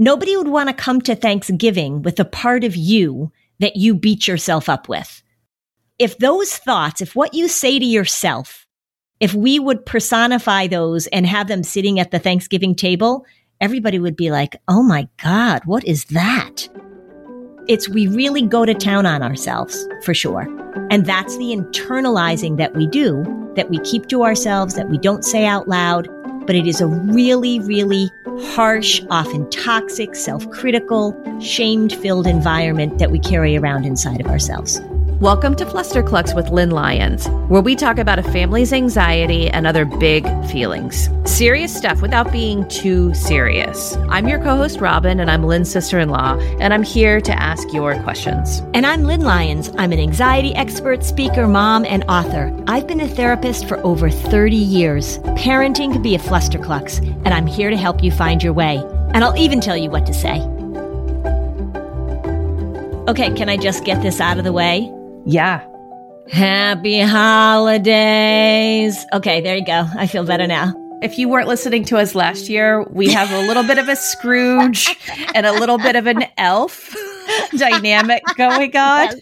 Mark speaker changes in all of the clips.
Speaker 1: Nobody would want to come to Thanksgiving with a part of you that you beat yourself up with. If those thoughts, if what you say to yourself, if we would personify those and have them sitting at the Thanksgiving table, everybody would be like, oh my God, what is that? It's we really go to town on ourselves for sure. And that's the internalizing that we do, that we keep to ourselves, that we don't say out loud. But it is a really, really harsh, often toxic, self critical, shame filled environment that we carry around inside of ourselves.
Speaker 2: Welcome to Flusterclux with Lynn Lyons, where we talk about a family's anxiety and other big feelings. Serious stuff without being too serious. I'm your co host, Robin, and I'm Lynn's sister in law, and I'm here to ask your questions.
Speaker 1: And I'm Lynn Lyons. I'm an anxiety expert, speaker, mom, and author. I've been a therapist for over 30 years. Parenting can be a flusterclux, and I'm here to help you find your way. And I'll even tell you what to say. Okay, can I just get this out of the way?
Speaker 2: Yeah.
Speaker 1: Happy holidays. Okay, there you go. I feel better now.
Speaker 2: If you weren't listening to us last year, we have a little bit of a Scrooge and a little bit of an elf dynamic going on.
Speaker 1: Yes,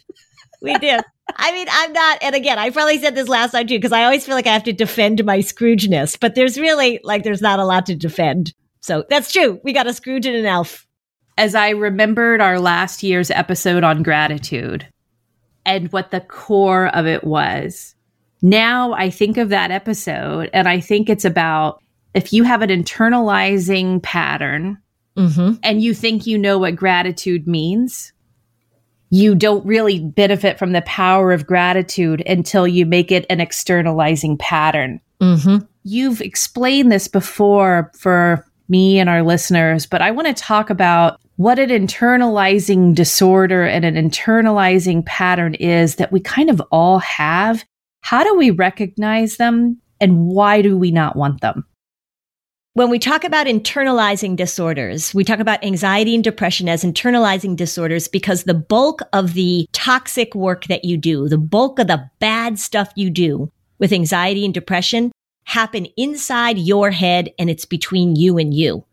Speaker 1: we do. I mean, I'm not, and again, I probably said this last time too, because I always feel like I have to defend my Scroogeness, but there's really, like, there's not a lot to defend. So that's true. We got a Scrooge and an elf.
Speaker 2: As I remembered our last year's episode on gratitude, and what the core of it was. Now I think of that episode and I think it's about if you have an internalizing pattern mm-hmm. and you think you know what gratitude means, you don't really benefit from the power of gratitude until you make it an externalizing pattern. Mm-hmm. You've explained this before for me and our listeners, but I want to talk about what an internalizing disorder and an internalizing pattern is that we kind of all have. How do we recognize them and why do we not want them?
Speaker 1: When we talk about internalizing disorders, we talk about anxiety and depression as internalizing disorders because the bulk of the toxic work that you do, the bulk of the bad stuff you do with anxiety and depression happen inside your head and it's between you and you.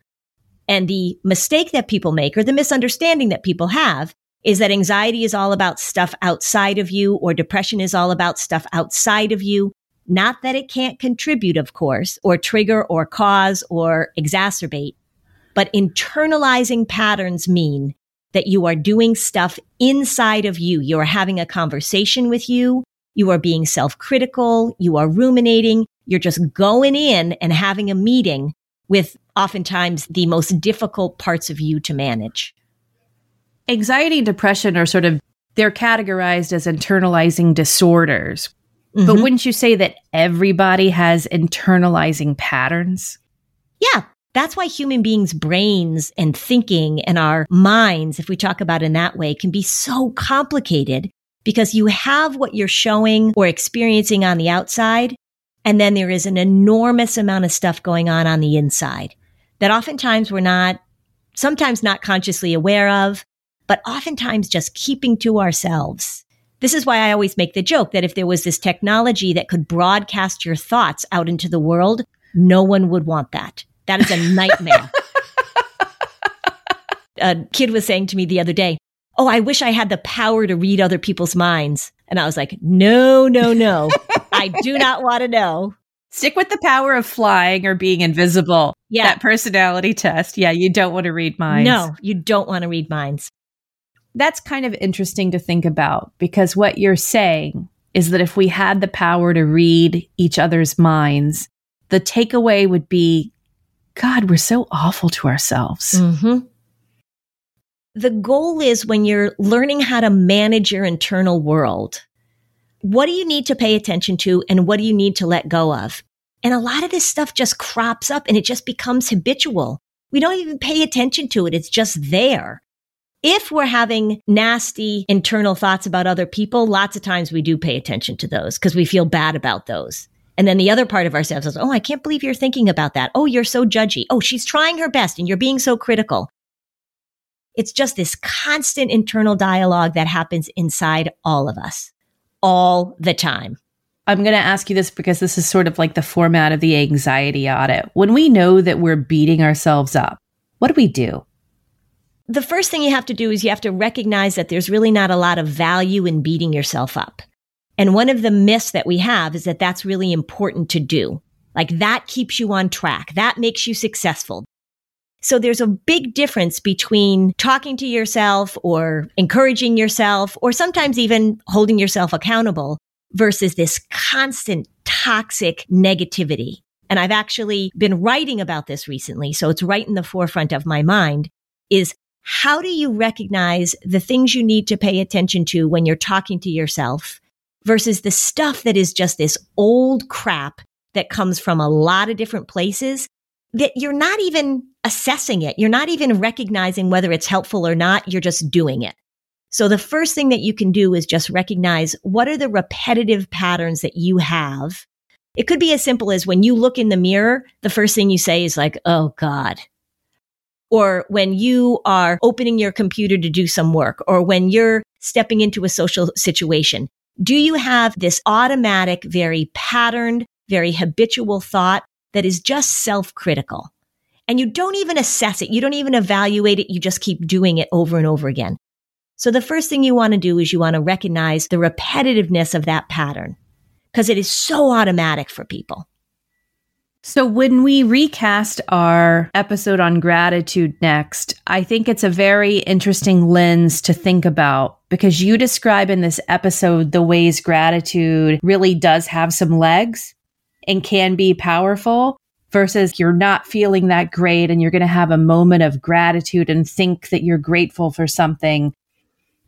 Speaker 1: And the mistake that people make or the misunderstanding that people have is that anxiety is all about stuff outside of you or depression is all about stuff outside of you. Not that it can't contribute, of course, or trigger or cause or exacerbate, but internalizing patterns mean that you are doing stuff inside of you. You are having a conversation with you. You are being self critical. You are ruminating. You're just going in and having a meeting with oftentimes the most difficult parts of you to manage.
Speaker 2: Anxiety and depression are sort of they're categorized as internalizing disorders. Mm-hmm. But wouldn't you say that everybody has internalizing patterns?
Speaker 1: Yeah, that's why human beings' brains and thinking and our minds, if we talk about it in that way, can be so complicated because you have what you're showing or experiencing on the outside. And then there is an enormous amount of stuff going on on the inside that oftentimes we're not, sometimes not consciously aware of, but oftentimes just keeping to ourselves. This is why I always make the joke that if there was this technology that could broadcast your thoughts out into the world, no one would want that. That is a nightmare. a kid was saying to me the other day, Oh, I wish I had the power to read other people's minds. And I was like, No, no, no. I do not want to know.
Speaker 2: Stick with the power of flying or being invisible. Yeah. That personality test. Yeah, you don't want to read minds.
Speaker 1: No, you don't want to read minds.
Speaker 2: That's kind of interesting to think about because what you're saying is that if we had the power to read each other's minds, the takeaway would be God, we're so awful to ourselves. Mm-hmm.
Speaker 1: The goal is when you're learning how to manage your internal world, what do you need to pay attention to and what do you need to let go of? And a lot of this stuff just crops up and it just becomes habitual. We don't even pay attention to it. It's just there. if we're having nasty internal thoughts about other people, lots of times we do pay attention to those because we feel bad about those. And then the other part of ourselves is, oh, I can't believe you're thinking about that. Oh, you're so judgy. Oh, she's trying her best and you're being so critical. It's just this constant internal dialogue that happens inside all of us all the time.
Speaker 2: I'm going to ask you this because this is sort of like the format of the anxiety audit. When we know that we're beating ourselves up, what do we do?
Speaker 1: The first thing you have to do is you have to recognize that there's really not a lot of value in beating yourself up. And one of the myths that we have is that that's really important to do. Like that keeps you on track. That makes you successful. So there's a big difference between talking to yourself or encouraging yourself or sometimes even holding yourself accountable versus this constant toxic negativity. And I've actually been writing about this recently. So it's right in the forefront of my mind is how do you recognize the things you need to pay attention to when you're talking to yourself versus the stuff that is just this old crap that comes from a lot of different places that you're not even assessing it. You're not even recognizing whether it's helpful or not. You're just doing it. So the first thing that you can do is just recognize what are the repetitive patterns that you have. It could be as simple as when you look in the mirror, the first thing you say is like, Oh God. Or when you are opening your computer to do some work or when you're stepping into a social situation, do you have this automatic, very patterned, very habitual thought that is just self critical? And you don't even assess it. You don't even evaluate it. You just keep doing it over and over again. So the first thing you want to do is you want to recognize the repetitiveness of that pattern because it is so automatic for people.
Speaker 2: So, when we recast our episode on gratitude next, I think it's a very interesting lens to think about because you describe in this episode the ways gratitude really does have some legs and can be powerful versus you're not feeling that great and you're going to have a moment of gratitude and think that you're grateful for something.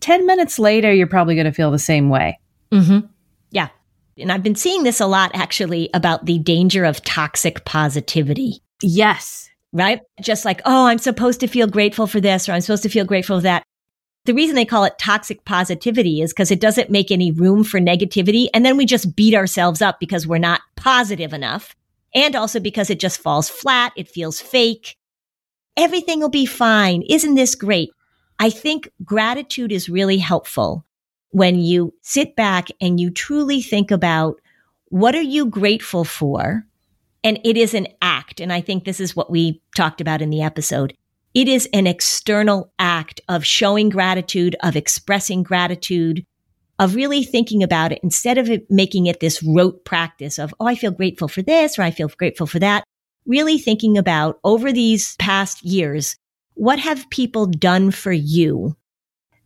Speaker 2: 10 minutes later, you're probably going to feel the same way.
Speaker 1: Mm-hmm. Yeah. And I've been seeing this a lot actually about the danger of toxic positivity.
Speaker 2: Yes.
Speaker 1: Right? Just like, oh, I'm supposed to feel grateful for this or I'm supposed to feel grateful for that. The reason they call it toxic positivity is because it doesn't make any room for negativity. And then we just beat ourselves up because we're not positive enough. And also because it just falls flat. It feels fake. Everything will be fine. Isn't this great? I think gratitude is really helpful when you sit back and you truly think about what are you grateful for? And it is an act. And I think this is what we talked about in the episode. It is an external act of showing gratitude, of expressing gratitude, of really thinking about it instead of it making it this rote practice of, oh, I feel grateful for this or I feel grateful for that. Really thinking about over these past years, what have people done for you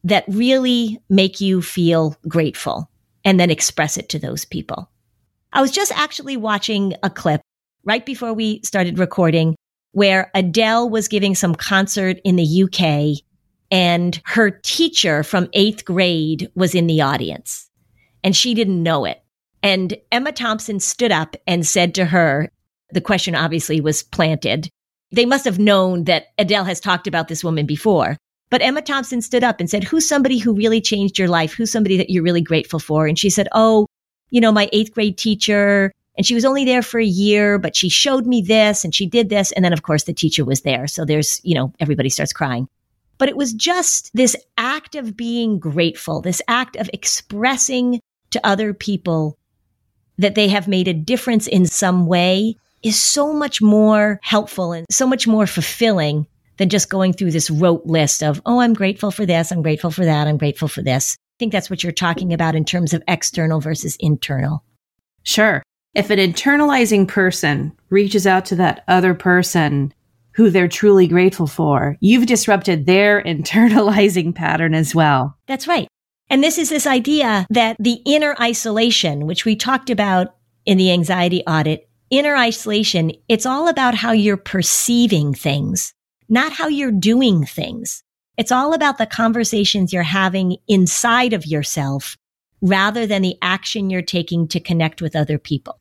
Speaker 1: that really make you feel grateful and then express it to those people. I was just actually watching a clip right before we started recording where Adele was giving some concert in the UK and her teacher from eighth grade was in the audience and she didn't know it. And Emma Thompson stood up and said to her, the question obviously was planted. They must have known that Adele has talked about this woman before. But Emma Thompson stood up and said, Who's somebody who really changed your life? Who's somebody that you're really grateful for? And she said, Oh, you know, my eighth grade teacher. And she was only there for a year, but she showed me this and she did this. And then, of course, the teacher was there. So there's, you know, everybody starts crying. But it was just this act of being grateful, this act of expressing to other people that they have made a difference in some way is so much more helpful and so much more fulfilling than just going through this rote list of, oh, I'm grateful for this. I'm grateful for that. I'm grateful for this. I think that's what you're talking about in terms of external versus internal.
Speaker 2: Sure. If an internalizing person reaches out to that other person who they're truly grateful for, you've disrupted their internalizing pattern as well.
Speaker 1: That's right. And this is this idea that the inner isolation, which we talked about in the anxiety audit, inner isolation, it's all about how you're perceiving things not how you're doing things. It's all about the conversations you're having inside of yourself rather than the action you're taking to connect with other people.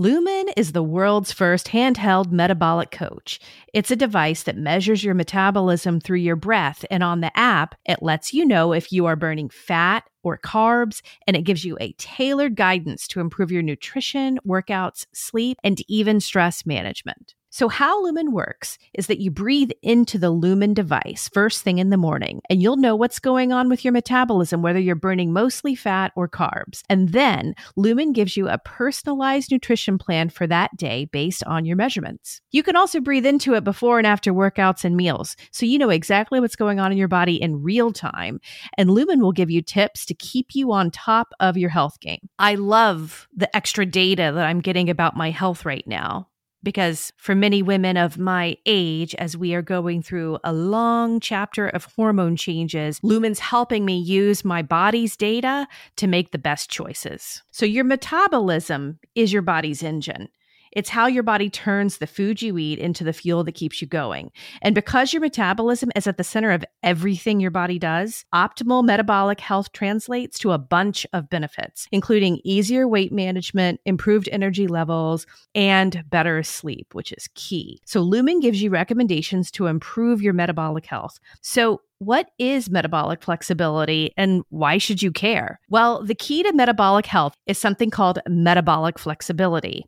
Speaker 2: Lumen is the world's first handheld metabolic coach. It's a device that measures your metabolism through your breath, and on the app, it lets you know if you are burning fat or carbs, and it gives you a tailored guidance to improve your nutrition, workouts, sleep, and even stress management. So, how Lumen works is that you breathe into the Lumen device first thing in the morning, and you'll know what's going on with your metabolism, whether you're burning mostly fat or carbs. And then Lumen gives you a personalized nutrition plan for that day based on your measurements. You can also breathe into it before and after workouts and meals, so you know exactly what's going on in your body in real time. And Lumen will give you tips to keep you on top of your health game. I love the extra data that I'm getting about my health right now because for many women of my age, as we are going through a long chapter of hormone changes, Lumen's helping me use my body's data to make the best choices. So, your metabolism is your body's engine. It's how your body turns the food you eat into the fuel that keeps you going. And because your metabolism is at the center of everything your body does, optimal metabolic health translates to a bunch of benefits, including easier weight management, improved energy levels, and better sleep, which is key. So, Lumen gives you recommendations to improve your metabolic health. So, what is metabolic flexibility and why should you care? Well, the key to metabolic health is something called metabolic flexibility.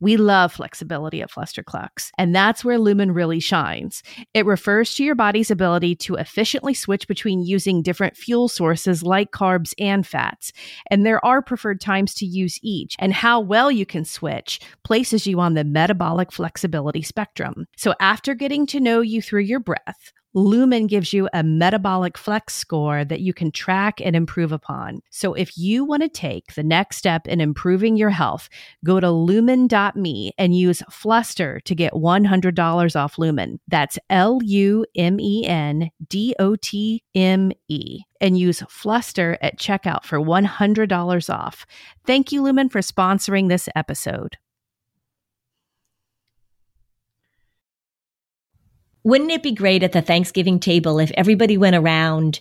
Speaker 2: We love flexibility at Flusterclux, and that's where Lumen really shines. It refers to your body's ability to efficiently switch between using different fuel sources like carbs and fats. And there are preferred times to use each, and how well you can switch places you on the metabolic flexibility spectrum. So after getting to know you through your breath, Lumen gives you a metabolic flex score that you can track and improve upon. So if you want to take the next step in improving your health, go to lumen.me and use Fluster to get $100 off Lumen. That's L U M E N D O T M E. And use Fluster at checkout for $100 off. Thank you, Lumen, for sponsoring this episode.
Speaker 1: Wouldn't it be great at the Thanksgiving table if everybody went around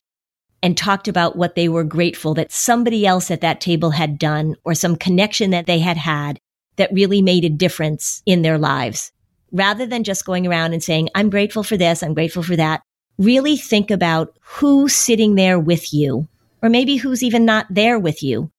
Speaker 1: and talked about what they were grateful that somebody else at that table had done or some connection that they had had that really made a difference in their lives. Rather than just going around and saying, I'm grateful for this, I'm grateful for that, really think about who's sitting there with you, or maybe who's even not there with you.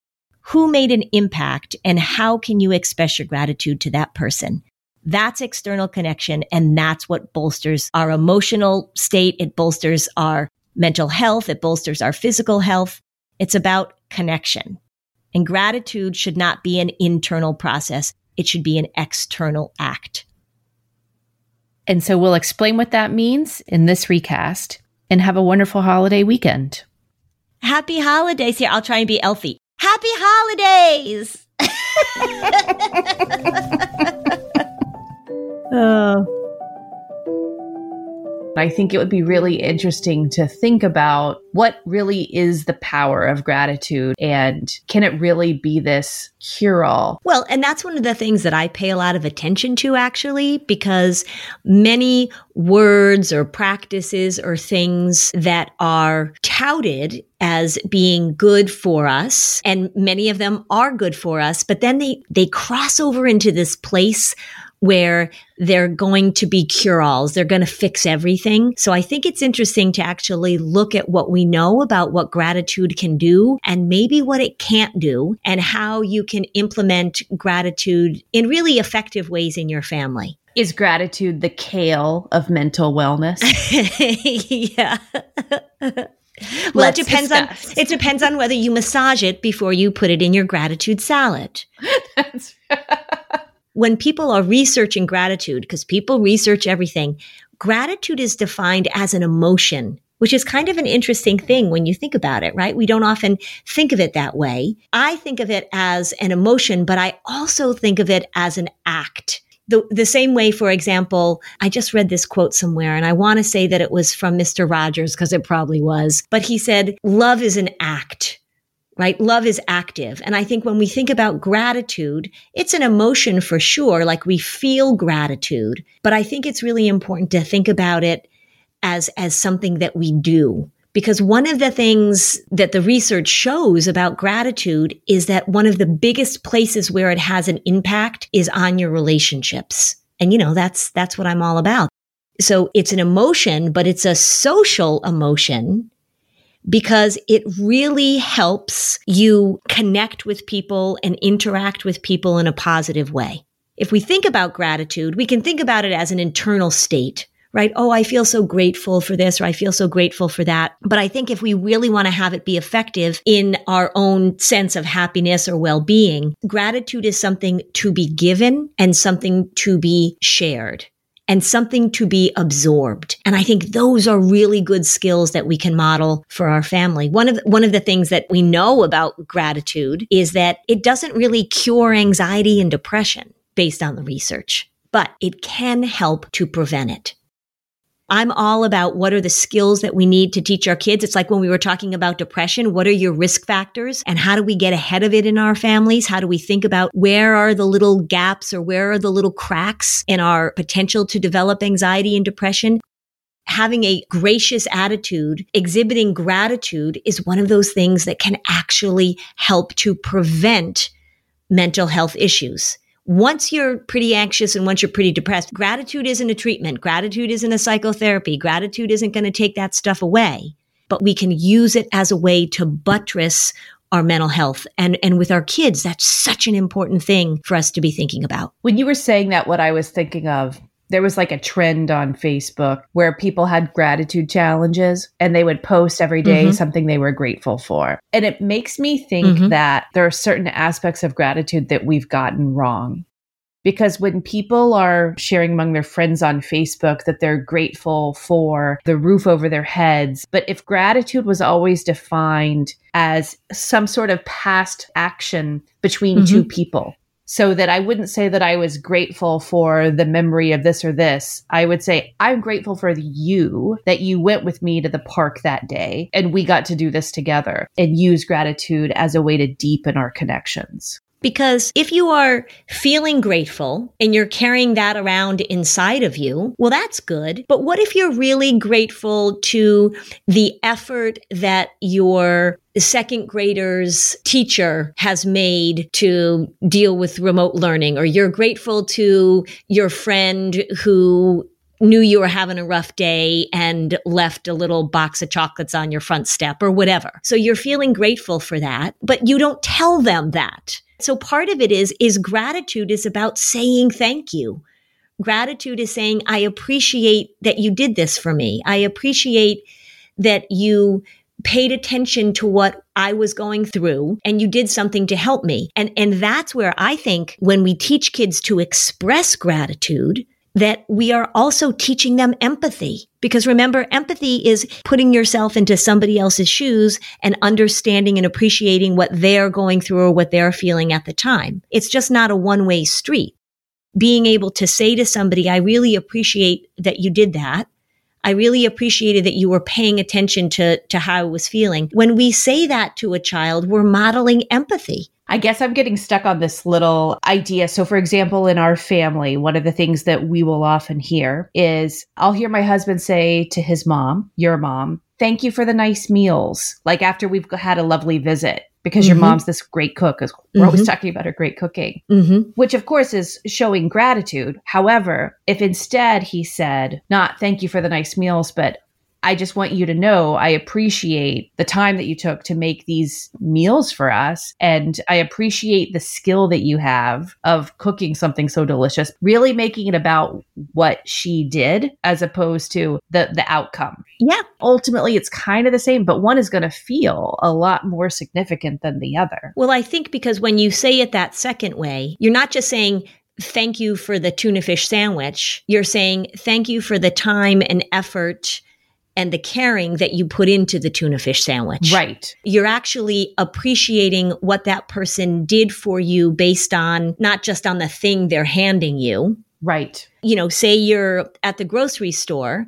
Speaker 1: Who made an impact and how can you express your gratitude to that person? That's external connection. And that's what bolsters our emotional state. It bolsters our mental health. It bolsters our physical health. It's about connection. And gratitude should not be an internal process. It should be an external act.
Speaker 2: And so we'll explain what that means in this recast and have a wonderful holiday weekend.
Speaker 1: Happy holidays here. I'll try and be Elfie. Happy holidays.
Speaker 2: oh. I think it would be really interesting to think about what really is the power of gratitude and can it really be this cure all?
Speaker 1: Well, and that's one of the things that I pay a lot of attention to actually, because many words or practices or things that are touted as being good for us and many of them are good for us but then they they cross over into this place where they're going to be cure alls. They're going to fix everything. So I think it's interesting to actually look at what we know about what gratitude can do and maybe what it can't do and how you can implement gratitude in really effective ways in your family.
Speaker 2: Is gratitude the kale of mental wellness?
Speaker 1: yeah. well, Let's it depends discuss. on it depends on whether you massage it before you put it in your gratitude salad. That's when people are researching gratitude, because people research everything, gratitude is defined as an emotion, which is kind of an interesting thing when you think about it, right? We don't often think of it that way. I think of it as an emotion, but I also think of it as an act. The, the same way, for example, I just read this quote somewhere and I want to say that it was from Mr. Rogers because it probably was, but he said, love is an act right? Love is active. And I think when we think about gratitude, it's an emotion for sure. Like we feel gratitude, but I think it's really important to think about it as, as something that we do. Because one of the things that the research shows about gratitude is that one of the biggest places where it has an impact is on your relationships. And you know, that's, that's what I'm all about. So it's an emotion, but it's a social emotion because it really helps you connect with people and interact with people in a positive way. If we think about gratitude, we can think about it as an internal state, right? Oh, I feel so grateful for this or I feel so grateful for that. But I think if we really want to have it be effective in our own sense of happiness or well-being, gratitude is something to be given and something to be shared and something to be absorbed. And I think those are really good skills that we can model for our family. One of, one of the things that we know about gratitude is that it doesn't really cure anxiety and depression based on the research, but it can help to prevent it. I'm all about what are the skills that we need to teach our kids. It's like when we were talking about depression, what are your risk factors and how do we get ahead of it in our families? How do we think about where are the little gaps or where are the little cracks in our potential to develop anxiety and depression? Having a gracious attitude, exhibiting gratitude is one of those things that can actually help to prevent mental health issues once you're pretty anxious and once you're pretty depressed, gratitude isn't a treatment. Gratitude isn't a psychotherapy. Gratitude isn't going to take that stuff away, but we can use it as a way to buttress our mental health. And, and with our kids, that's such an important thing for us to be thinking about.
Speaker 2: When you were saying that, what I was thinking of there was like a trend on Facebook where people had gratitude challenges and they would post every day mm-hmm. something they were grateful for. And it makes me think mm-hmm. that there are certain aspects of gratitude that we've gotten wrong. Because when people are sharing among their friends on Facebook that they're grateful for the roof over their heads, but if gratitude was always defined as some sort of past action between mm-hmm. two people, so that I wouldn't say that I was grateful for the memory of this or this. I would say, I'm grateful for you that you went with me to the park that day and we got to do this together and use gratitude as a way to deepen our connections.
Speaker 1: Because if you are feeling grateful and you're carrying that around inside of you, well, that's good. But what if you're really grateful to the effort that your second graders teacher has made to deal with remote learning, or you're grateful to your friend who knew you were having a rough day and left a little box of chocolates on your front step or whatever. So you're feeling grateful for that, but you don't tell them that. So part of it is, is gratitude is about saying thank you. Gratitude is saying, I appreciate that you did this for me. I appreciate that you paid attention to what I was going through and you did something to help me. And, and that's where I think when we teach kids to express gratitude, that we are also teaching them empathy. Because remember, empathy is putting yourself into somebody else's shoes and understanding and appreciating what they're going through or what they're feeling at the time. It's just not a one way street. Being able to say to somebody, I really appreciate that you did that. I really appreciated that you were paying attention to, to how I was feeling. When we say that to a child, we're modeling empathy.
Speaker 2: I guess I'm getting stuck on this little idea. So, for example, in our family, one of the things that we will often hear is I'll hear my husband say to his mom, your mom, thank you for the nice meals. Like after we've had a lovely visit because mm-hmm. your mom's this great cook. We're mm-hmm. always talking about her great cooking, mm-hmm. which of course is showing gratitude. However, if instead he said, not thank you for the nice meals, but I just want you to know I appreciate the time that you took to make these meals for us. And I appreciate the skill that you have of cooking something so delicious, really making it about what she did as opposed to the, the outcome.
Speaker 1: Yeah.
Speaker 2: Ultimately, it's kind of the same, but one is going to feel a lot more significant than the other.
Speaker 1: Well, I think because when you say it that second way, you're not just saying, thank you for the tuna fish sandwich. You're saying, thank you for the time and effort and the caring that you put into the tuna fish sandwich.
Speaker 2: Right.
Speaker 1: You're actually appreciating what that person did for you based on not just on the thing they're handing you.
Speaker 2: Right.
Speaker 1: You know, say you're at the grocery store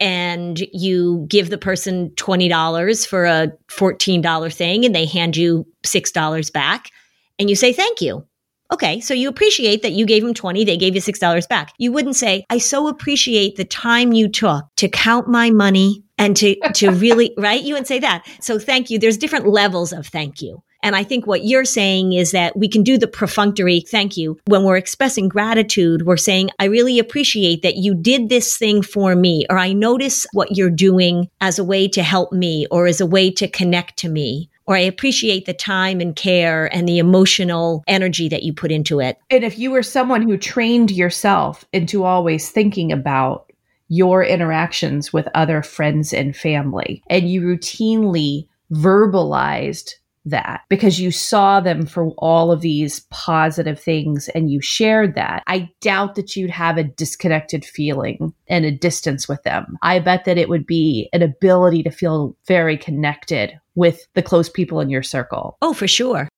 Speaker 1: and you give the person $20 for a $14 thing and they hand you $6 back and you say thank you. Okay, so you appreciate that you gave them 20, they gave you $6 back. You wouldn't say, I so appreciate the time you took to count my money and to, to really, right? You wouldn't say that. So thank you. There's different levels of thank you. And I think what you're saying is that we can do the perfunctory thank you. When we're expressing gratitude, we're saying, I really appreciate that you did this thing for me, or I notice what you're doing as a way to help me or as a way to connect to me or I appreciate the time and care and the emotional energy that you put into it.
Speaker 2: And if you were someone who trained yourself into always thinking about your interactions with other friends and family, and you routinely verbalized that because you saw them for all of these positive things and you shared that, I doubt that you'd have a disconnected feeling and a distance with them. I bet that it would be an ability to feel very connected with the close people in your circle.
Speaker 1: Oh, for sure.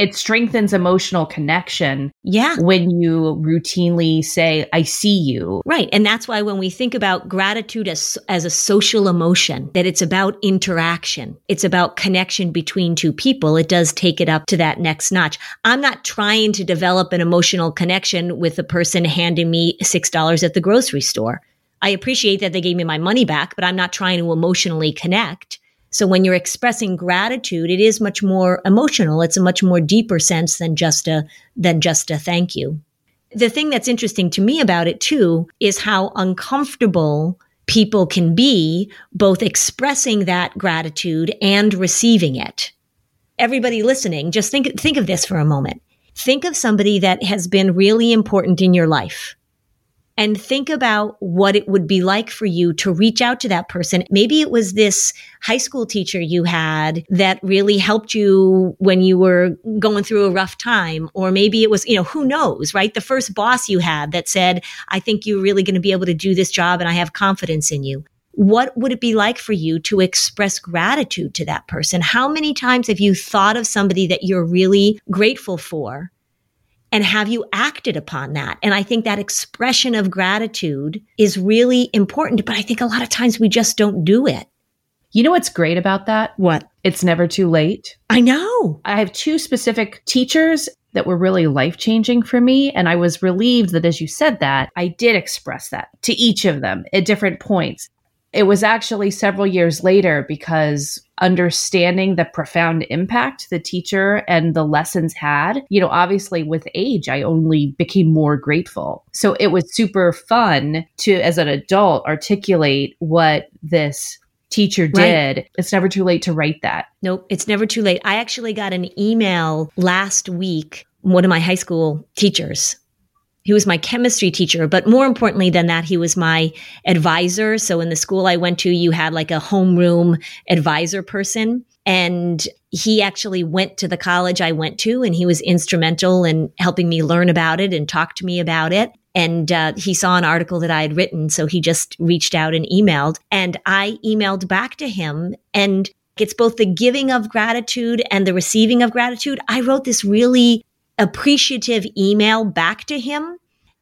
Speaker 2: It strengthens emotional connection.
Speaker 1: Yeah.
Speaker 2: When you routinely say, I see you.
Speaker 1: Right. And that's why when we think about gratitude as, as a social emotion, that it's about interaction, it's about connection between two people, it does take it up to that next notch. I'm not trying to develop an emotional connection with the person handing me $6 at the grocery store. I appreciate that they gave me my money back, but I'm not trying to emotionally connect. So when you're expressing gratitude, it is much more emotional. It's a much more deeper sense than just a, than just a thank you. The thing that's interesting to me about it too is how uncomfortable people can be both expressing that gratitude and receiving it. Everybody listening, just think, think of this for a moment. Think of somebody that has been really important in your life and think about what it would be like for you to reach out to that person. Maybe it was this high school teacher you had that really helped you when you were going through a rough time. Or maybe it was, you know, who knows, right? The first boss you had that said, I think you're really going to be able to do this job and I have confidence in you what would it be like for you to express gratitude to that person? How many times have you thought of somebody that you're really grateful for and have you acted upon that? And I think that expression of gratitude is really important, but I think a lot of times we just don't do it.
Speaker 2: You know what's great about that?
Speaker 1: What?
Speaker 2: It's never too late.
Speaker 1: I know.
Speaker 2: I have two specific teachers that were really life changing for me. And I was relieved that as you said that, I did express that to each of them at different points. It was actually several years later because understanding the profound impact the teacher and the lessons had, you know, obviously with age, I only became more grateful. So it was super fun to, as an adult, articulate what this teacher did. Right. It's never too late to write that.
Speaker 1: Nope, it's never too late. I actually got an email last week, one of my high school teachers. He was my chemistry teacher, but more importantly than that, he was my advisor. So in the school I went to, you had like a homeroom advisor person. And he actually went to the college I went to and he was instrumental in helping me learn about it and talk to me about it and uh, he saw an article that I had written. So he just reached out and emailed. And I emailed back to him. And it's both the giving of gratitude and the receiving of gratitude. I wrote this really appreciative email back to him.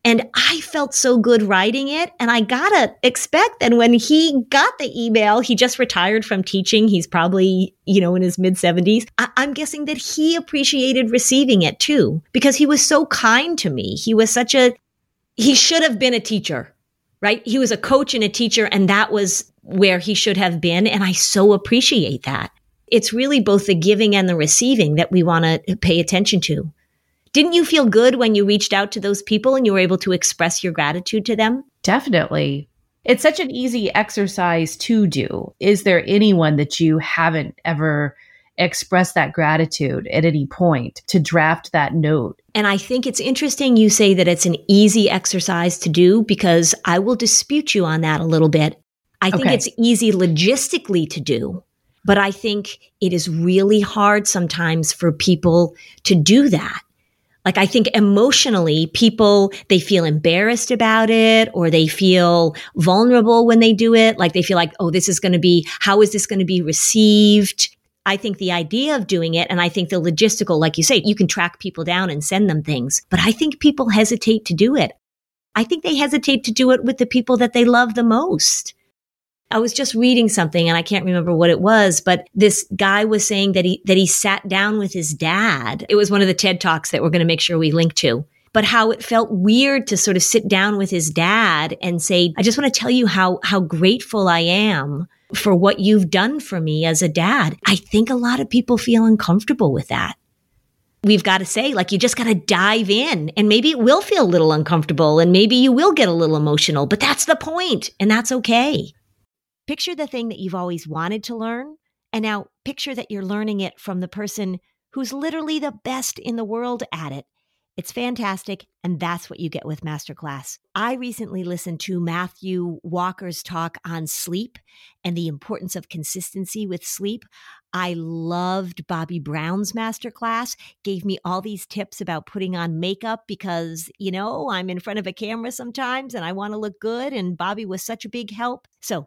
Speaker 1: And I felt so good writing it. And I gotta expect that when he got the email, he just retired from teaching. He's probably, you know, in his mid 70s. I- I'm guessing that he appreciated receiving it too, because he was so kind to me. He was such a he should have been a teacher, right? He was a coach and a teacher, and that was where he should have been. And I so appreciate that. It's really both the giving and the receiving that we want to pay attention to. Didn't you feel good when you reached out to those people and you were able to express your gratitude to them?
Speaker 2: Definitely. It's such an easy exercise to do. Is there anyone that you haven't ever expressed that gratitude at any point to draft that note.
Speaker 1: And I think it's interesting you say that it's an easy exercise to do because I will dispute you on that a little bit. I think okay. it's easy logistically to do, but I think it is really hard sometimes for people to do that. Like I think emotionally people, they feel embarrassed about it or they feel vulnerable when they do it. Like they feel like, oh, this is going to be, how is this going to be received? I think the idea of doing it, and I think the logistical, like you say, you can track people down and send them things, but I think people hesitate to do it. I think they hesitate to do it with the people that they love the most. I was just reading something and I can't remember what it was, but this guy was saying that he, that he sat down with his dad. It was one of the TED Talks that we're going to make sure we link to but how it felt weird to sort of sit down with his dad and say, I just want to tell you how, how grateful I am for what you've done for me as a dad. I think a lot of people feel uncomfortable with that. We've got to say, like, you just got to dive in and maybe it will feel a little uncomfortable and maybe you will get a little emotional, but that's the point and that's okay. Picture the thing that you've always wanted to learn. And now picture that you're learning it from the person who's literally the best in the world at it it's fantastic, and that's what you get with Masterclass. I recently listened to Matthew Walker's talk on sleep and the importance of consistency with sleep. I loved Bobbi Brown's masterclass, gave me all these tips about putting on makeup because, you know, I'm in front of a camera sometimes and I want to look good. And Bobbi was such a big help. So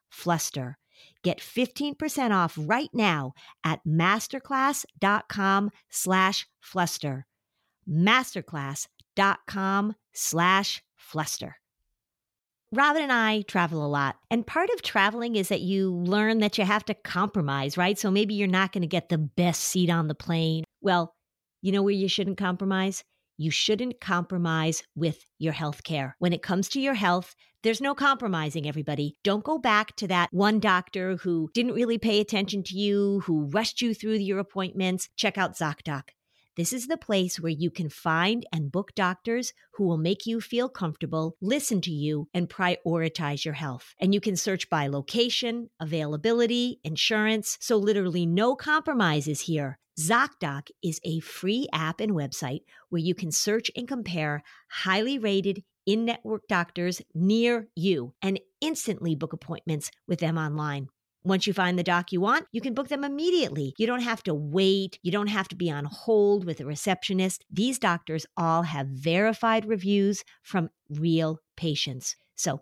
Speaker 1: fluster. Get 15% off right now at masterclass.com slash fluster. Masterclass.com slash fluster. Robin and I travel a lot. And part of traveling is that you learn that you have to compromise, right? So maybe you're not going to get the best seat on the plane. Well, you know where you shouldn't compromise? You shouldn't compromise with your health care. When it comes to your health, there's no compromising, everybody. Don't go back to that one doctor who didn't really pay attention to you, who rushed you through your appointments. Check out ZocDoc. This is the place where you can find and book doctors who will make you feel comfortable, listen to you, and prioritize your health. And you can search by location, availability, insurance. So, literally, no compromises here. ZocDoc is a free app and website where you can search and compare highly rated in network doctors near you and instantly book appointments with them online. Once you find the doc you want, you can book them immediately. You don't have to wait. You don't have to be on hold with a receptionist. These doctors all have verified reviews from real patients. So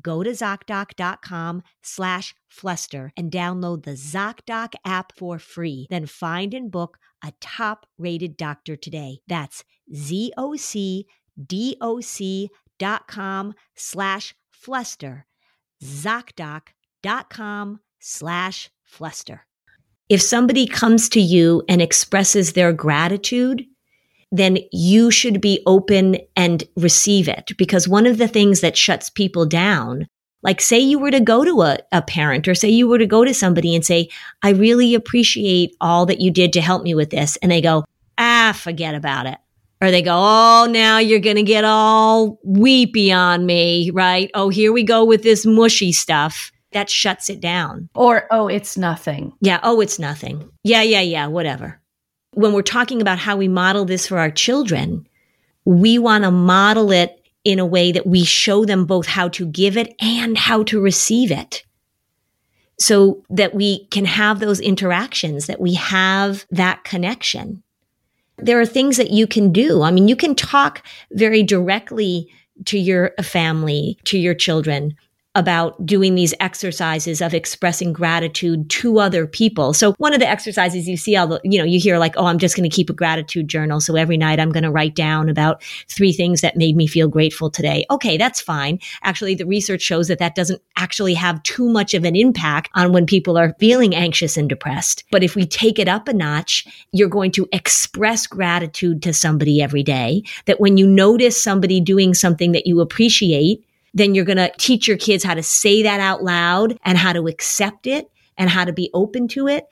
Speaker 1: go to ZocDoc.com slash fluster and download the ZocDoc app for free. Then find and book a top rated doctor today. That's ZocDoc.com slash fluster. ZocDoc.com slash fluster. If somebody comes to you and expresses their gratitude, then you should be open and receive it. Because one of the things that shuts people down, like say you were to go to a, a parent or say you were to go to somebody and say, I really appreciate all that you did to help me with this. And they go, ah, forget about it. Or they go, oh, now you're going to get all weepy on me, right? Oh, here we go with this mushy stuff. That shuts it down.
Speaker 2: Or, oh, it's nothing.
Speaker 1: Yeah. Oh, it's nothing. Yeah, yeah, yeah, whatever when we're talking about how we model this for our children, we want to model it in a way that we show them both how to give it and how to receive it. So that we can have those interactions, that we have that connection. There are things that you can do. I mean, you can talk very directly to your family, to your children about doing these exercises of expressing gratitude to other people. So one of the exercises you see all the, you know, you hear like, oh, I'm just going to keep a gratitude journal. So every night I'm going to write down about three things that made me feel grateful today. Okay, that's fine. Actually, the research shows that that doesn't actually have too much of an impact on when people are feeling anxious and depressed. But if we take it up a notch, you're going to express gratitude to somebody every day that when you notice somebody doing something that you appreciate, then you're going to teach your kids how to say that out loud and how to accept it and how to be open to it.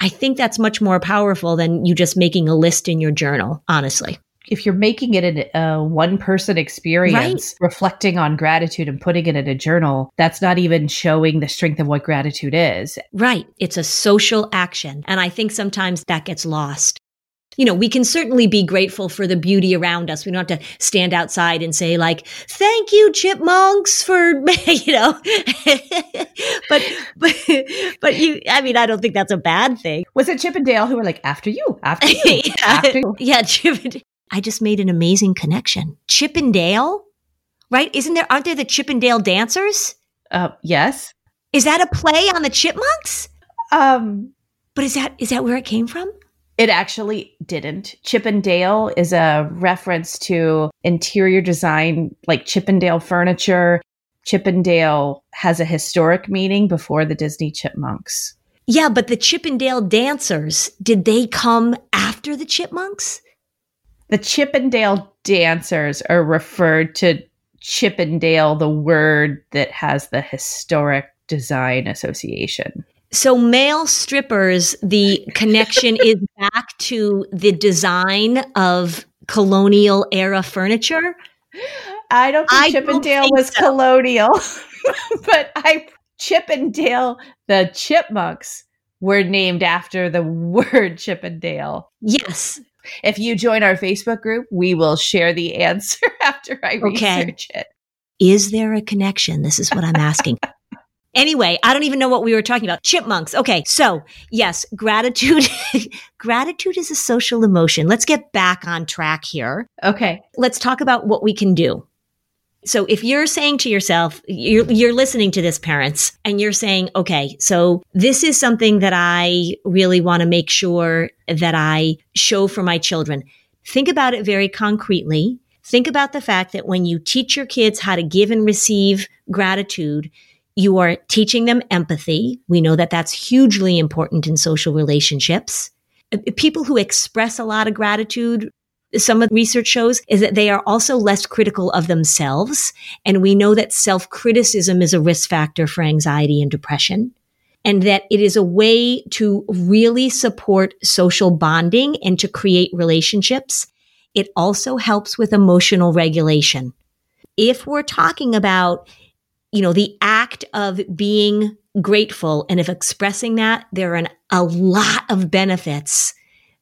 Speaker 1: I think that's much more powerful than you just making a list in your journal, honestly.
Speaker 2: If you're making it a one person experience, right. reflecting on gratitude and putting it in a journal, that's not even showing the strength of what gratitude is.
Speaker 1: Right. It's a social action. And I think sometimes that gets lost you know, we can certainly be grateful for the beauty around us. We don't have to stand outside and say like, "Thank you, chipmunks, for you know." but but but you, I mean, I don't think that's a bad thing.
Speaker 2: Was it Chip and Dale who were like, "After you, after you, yeah, after you"?
Speaker 1: Yeah, Chip. And, I just made an amazing connection. Chip and Dale, right? Isn't there? Aren't there the Chip and Dale dancers?
Speaker 2: Uh, yes.
Speaker 1: Is that a play on the chipmunks?
Speaker 2: Um,
Speaker 1: but is that is that where it came from?
Speaker 2: It actually didn't. Chippendale is a reference to interior design, like Chippendale furniture. Chippendale has a historic meaning before the Disney Chipmunks.
Speaker 1: Yeah, but the Chippendale dancers, did they come after the Chipmunks?
Speaker 2: The Chippendale dancers are referred to Chippendale, the word that has the historic design association.
Speaker 1: So, male strippers, the connection is back to the design of colonial era furniture.
Speaker 2: I don't think I Chip and Dale was so. colonial, but I Chip and Dale, the chipmunks, were named after the word Chip and Dale.
Speaker 1: Yes.
Speaker 2: If you join our Facebook group, we will share the answer after I okay. research it.
Speaker 1: Is there a connection? This is what I'm asking. Anyway, I don't even know what we were talking about. Chipmunks. Okay. So yes, gratitude, gratitude is a social emotion. Let's get back on track here.
Speaker 2: Okay.
Speaker 1: Let's talk about what we can do. So if you're saying to yourself, you're, you're listening to this parents and you're saying, okay, so this is something that I really want to make sure that I show for my children. Think about it very concretely. Think about the fact that when you teach your kids how to give and receive gratitude, you are teaching them empathy. We know that that's hugely important in social relationships. Uh, people who express a lot of gratitude some of the research shows is that they are also less critical of themselves. And we know that self criticism is a risk factor for anxiety and depression. And that it is a way to really support social bonding and to create relationships. It also helps with emotional regulation. If we're talking about, you know, the act of being grateful and of expressing that, there are an, a lot of benefits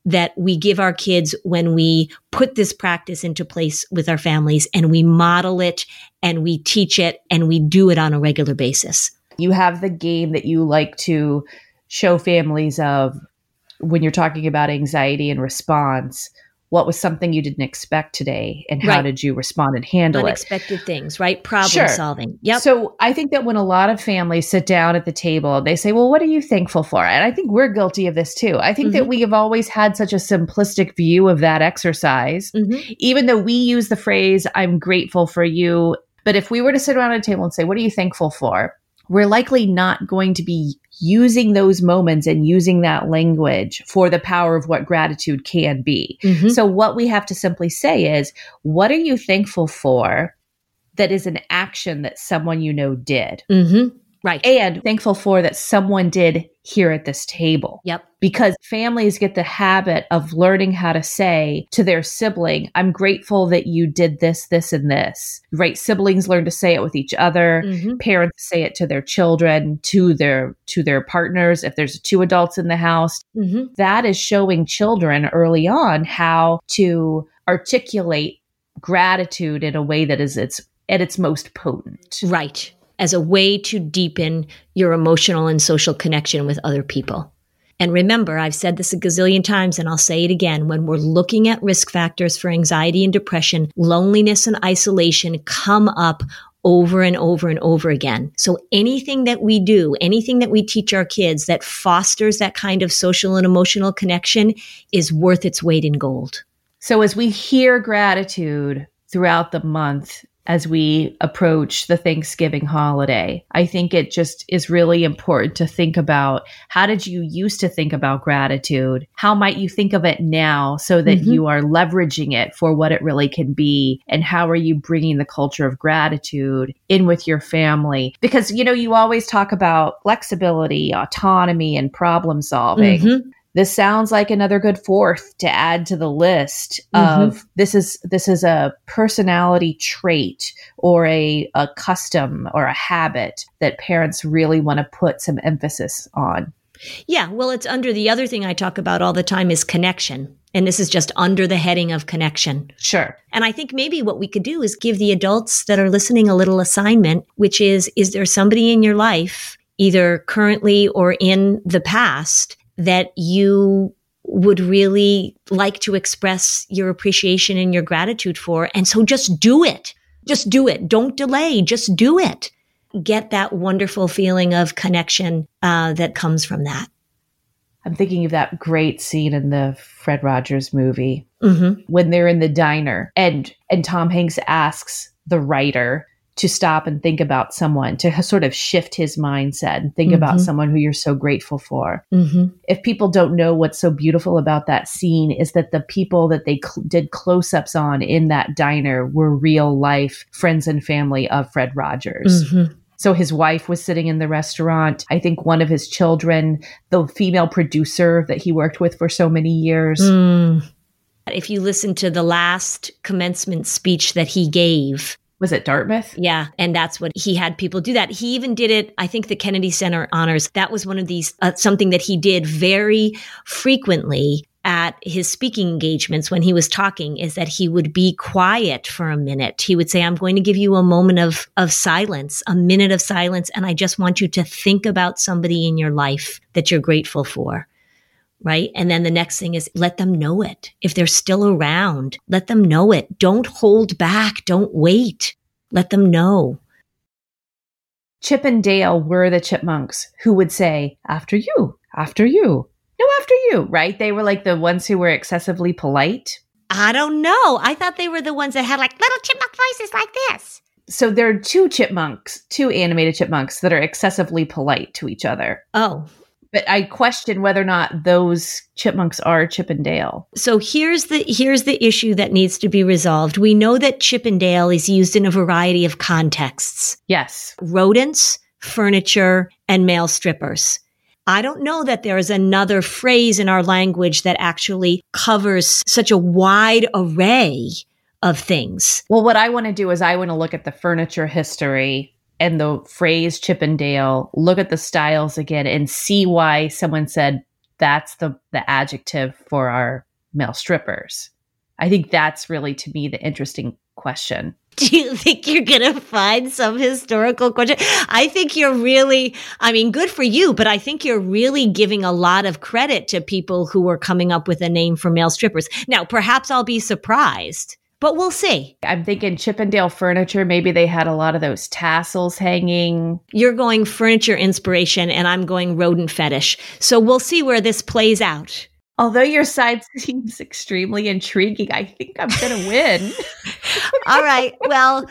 Speaker 1: that we give our kids when we put this practice into place with our families and we model it and we teach it and we do it on a regular basis.
Speaker 2: You have the game that you like to show families of when you're talking about anxiety and response what was something you didn't expect today and how right. did you respond and handle it?
Speaker 1: unexpected
Speaker 2: it?
Speaker 1: things right problem sure. solving yep
Speaker 2: so i think that when a lot of families sit down at the table they say well what are you thankful for and i think we're guilty of this too i think mm-hmm. that we have always had such a simplistic view of that exercise mm-hmm. even though we use the phrase i'm grateful for you but if we were to sit around a table and say what are you thankful for we're likely not going to be using those moments and using that language for the power of what gratitude can be. Mm-hmm. So, what we have to simply say is, what are you thankful for that is an action that someone you know did?
Speaker 1: Mm-hmm. Right.
Speaker 2: And thankful for that someone did here at this table.
Speaker 1: Yep.
Speaker 2: Because families get the habit of learning how to say to their sibling, I'm grateful that you did this, this, and this. Right. Siblings learn to say it with each other. Mm-hmm. Parents say it to their children, to their to their partners, if there's two adults in the house. Mm-hmm. That is showing children early on how to articulate gratitude in a way that is its at its most potent.
Speaker 1: Right as a way to deepen your emotional and social connection with other people. And remember, I've said this a gazillion times and I'll say it again. When we're looking at risk factors for anxiety and depression, loneliness and isolation come up over and over and over again. So anything that we do, anything that we teach our kids that fosters that kind of social and emotional connection is worth its weight in gold.
Speaker 2: So as we hear gratitude throughout the month, as we approach the Thanksgiving holiday. I think it just is really important to think about how did you used to think about gratitude? How might you think of it now so that mm-hmm. you are leveraging it for what it really can be? And how are you bringing the culture of gratitude in with your family? Because, you know, you always talk about flexibility, autonomy, and problem solving. Mm-hmm this sounds like another good fourth to add to the list mm-hmm. of this is this is a personality trait or a, a custom or a habit that parents really want to put some emphasis on.
Speaker 1: Yeah well it's under the other thing i talk about all the time is connection. And this is just under the heading of connection.
Speaker 2: Sure.
Speaker 1: And i think maybe what we could do is give the adults that are listening a little assignment which is is there somebody in your life either currently or in the past that you would really like to express your appreciation and your gratitude for. And so just do it. Just do it. Don't delay. Just do it. Get that wonderful feeling of connection uh, that comes from that.
Speaker 2: I'm thinking of that great scene in the Fred Rogers movie mm-hmm. when they're in the diner and and Tom Hanks asks the writer to stop and think about someone, to sort of shift his mindset and think mm-hmm. about someone who you're so grateful for. Mm-hmm. If people don't know what's so beautiful about that scene, is that the people that they cl- did close ups on in that diner were real life friends and family of Fred Rogers. Mm-hmm. So his wife was sitting in the restaurant. I think one of his children, the female producer that he worked with for so many years.
Speaker 1: Mm. If you listen to the last commencement speech that he gave,
Speaker 2: was it Dartmouth?
Speaker 1: Yeah. And that's what he had people do that. He even did it. I think the Kennedy Center honors, that was one of these, uh, something that he did very frequently at at his speaking engagements when he was talking is that he would be quiet for a minute. He would say, I'm going to give you a moment of, of silence, a minute of silence. And I just want you to think about somebody in your life that you're grateful for. Right. And then the next thing is let them know it. If they're still around, let them know it. Don't hold back. Don't wait. Let them know.
Speaker 2: Chip and Dale were the chipmunks who would say, after you, after you, no, after you, right? They were like the ones who were excessively polite.
Speaker 1: I don't know. I thought they were the ones that had like little chipmunk voices like this.
Speaker 2: So there are two chipmunks, two animated chipmunks that are excessively polite to each other.
Speaker 1: Oh,
Speaker 2: But I question whether or not those chipmunks are Chip and Dale.
Speaker 1: So here's the here's the issue that needs to be resolved. We know that Chippendale is used in a variety of contexts.
Speaker 2: Yes.
Speaker 1: Rodents, furniture, and male strippers. I don't know that there is another phrase in our language that actually covers such a wide array of things.
Speaker 2: Well, what I want to do is I want to look at the furniture history and the phrase Chippendale, look at the styles again and see why someone said that's the, the adjective for our male strippers. I think that's really to me the interesting question.
Speaker 1: Do you think you're going to find some historical question? I think you're really, I mean, good for you, but I think you're really giving a lot of credit to people who are coming up with a name for male strippers. Now, perhaps I'll be surprised, but we'll see.
Speaker 2: I'm thinking Chippendale furniture, maybe they had a lot of those tassels hanging.
Speaker 1: You're going furniture inspiration and I'm going rodent fetish. So we'll see where this plays out.
Speaker 2: Although your side seems extremely intriguing, I think I'm going to win.
Speaker 1: All right. Well,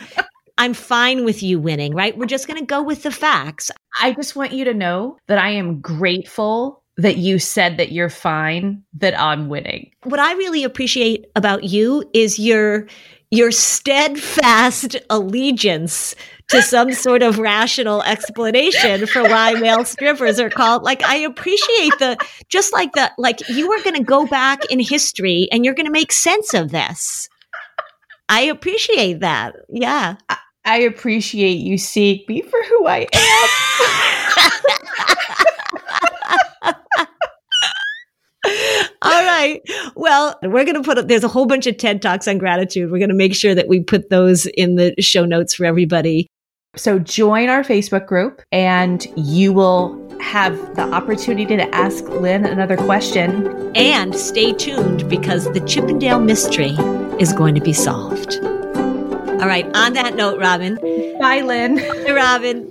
Speaker 1: I'm fine with you winning, right? We're just going to go with the facts.
Speaker 2: I just want you to know that I am grateful that you said that you're fine, that I'm winning.
Speaker 1: What I really appreciate about you is your your steadfast allegiance to some sort of rational explanation for why male strippers are called like i appreciate the just like the like you are going to go back in history and you're going to make sense of this i appreciate that yeah
Speaker 2: I appreciate you seeing me for who I am.
Speaker 1: all right well we're going to put up, there's a whole bunch of ted talks on gratitude we're going to make sure that we put those in the show notes for everybody
Speaker 2: So join our Facebook group and you will have the opportunity to ask Lynn another question.
Speaker 1: And stay tuned because the Chippendale mystery is going to be solved. All right, on that note, Robin.
Speaker 2: Bye, Lynn.
Speaker 1: Hey, Robin.